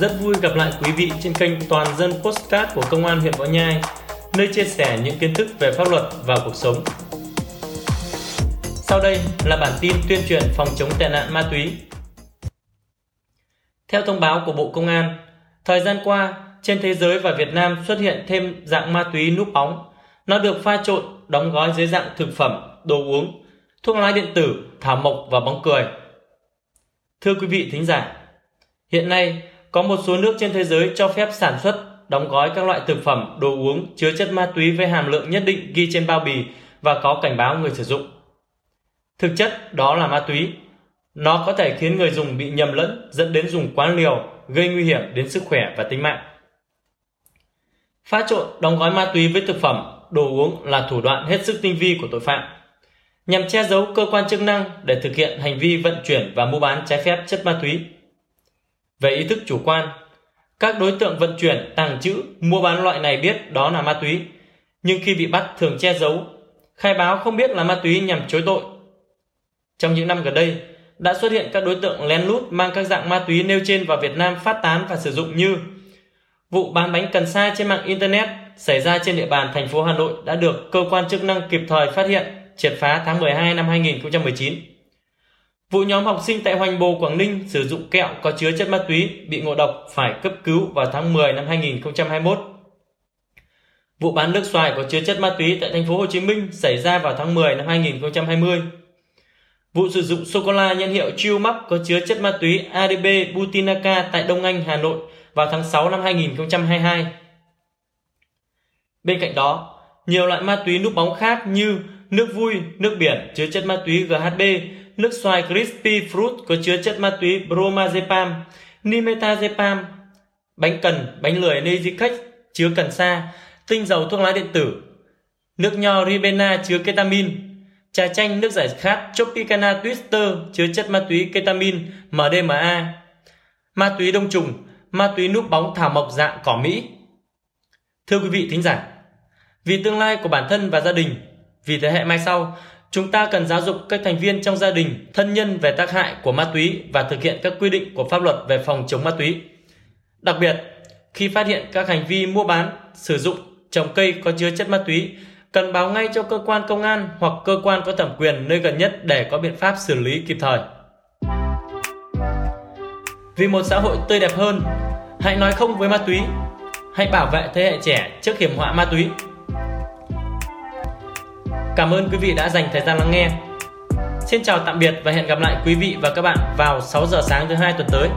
Rất vui gặp lại quý vị trên kênh Toàn dân Postcard của Công an huyện Võ Nhai, nơi chia sẻ những kiến thức về pháp luật và cuộc sống. Sau đây là bản tin tuyên truyền phòng chống tệ nạn ma túy. Theo thông báo của Bộ Công an, thời gian qua, trên thế giới và Việt Nam xuất hiện thêm dạng ma túy núp bóng. Nó được pha trộn, đóng gói dưới dạng thực phẩm, đồ uống, thuốc lá điện tử, thảo mộc và bóng cười. Thưa quý vị thính giả, hiện nay có một số nước trên thế giới cho phép sản xuất, đóng gói các loại thực phẩm, đồ uống chứa chất ma túy với hàm lượng nhất định ghi trên bao bì và có cảnh báo người sử dụng. Thực chất đó là ma túy. Nó có thể khiến người dùng bị nhầm lẫn dẫn đến dùng quá liều, gây nguy hiểm đến sức khỏe và tính mạng. Pha trộn đóng gói ma túy với thực phẩm, đồ uống là thủ đoạn hết sức tinh vi của tội phạm nhằm che giấu cơ quan chức năng để thực hiện hành vi vận chuyển và mua bán trái phép chất ma túy. Về ý thức chủ quan, các đối tượng vận chuyển, tàng trữ, mua bán loại này biết đó là ma túy, nhưng khi bị bắt thường che giấu, khai báo không biết là ma túy nhằm chối tội. Trong những năm gần đây, đã xuất hiện các đối tượng lén lút mang các dạng ma túy nêu trên vào Việt Nam phát tán và sử dụng như vụ bán bánh cần sa trên mạng internet xảy ra trên địa bàn thành phố Hà Nội đã được cơ quan chức năng kịp thời phát hiện, triệt phá tháng 12 năm 2019. Vụ nhóm học sinh tại Hoành Bồ, Quảng Ninh sử dụng kẹo có chứa chất ma túy bị ngộ độc phải cấp cứu vào tháng 10 năm 2021. Vụ bán nước xoài có chứa chất ma túy tại thành phố Hồ Chí Minh xảy ra vào tháng 10 năm 2020. Vụ sử dụng sô cô la nhãn hiệu Chiêu có chứa chất ma túy ADB Butinaca tại Đông Anh, Hà Nội vào tháng 6 năm 2022. Bên cạnh đó, nhiều loại ma túy núp bóng khác như nước vui, nước biển chứa chất ma túy GHB, nước xoài Crispy Fruit có chứa chất ma túy bromazepam, nimetazepam, bánh cần, bánh lười Nezicax chứa cần sa, tinh dầu thuốc lá điện tử, nước nho Ribena chứa ketamin, trà chanh nước giải khát Tropicana Twister chứa chất ma túy ketamin MDMA, ma túy đông trùng, ma túy núp bóng thảo mộc dạng cỏ Mỹ. Thưa quý vị thính giả, vì tương lai của bản thân và gia đình, vì thế hệ mai sau, chúng ta cần giáo dục các thành viên trong gia đình, thân nhân về tác hại của ma túy và thực hiện các quy định của pháp luật về phòng chống ma túy. Đặc biệt, khi phát hiện các hành vi mua bán, sử dụng, trồng cây có chứa chất ma túy, cần báo ngay cho cơ quan công an hoặc cơ quan có thẩm quyền nơi gần nhất để có biện pháp xử lý kịp thời. Vì một xã hội tươi đẹp hơn, hãy nói không với ma túy, hãy bảo vệ thế hệ trẻ trước hiểm họa ma túy. Cảm ơn quý vị đã dành thời gian lắng nghe. Xin chào tạm biệt và hẹn gặp lại quý vị và các bạn vào 6 giờ sáng thứ hai tuần tới.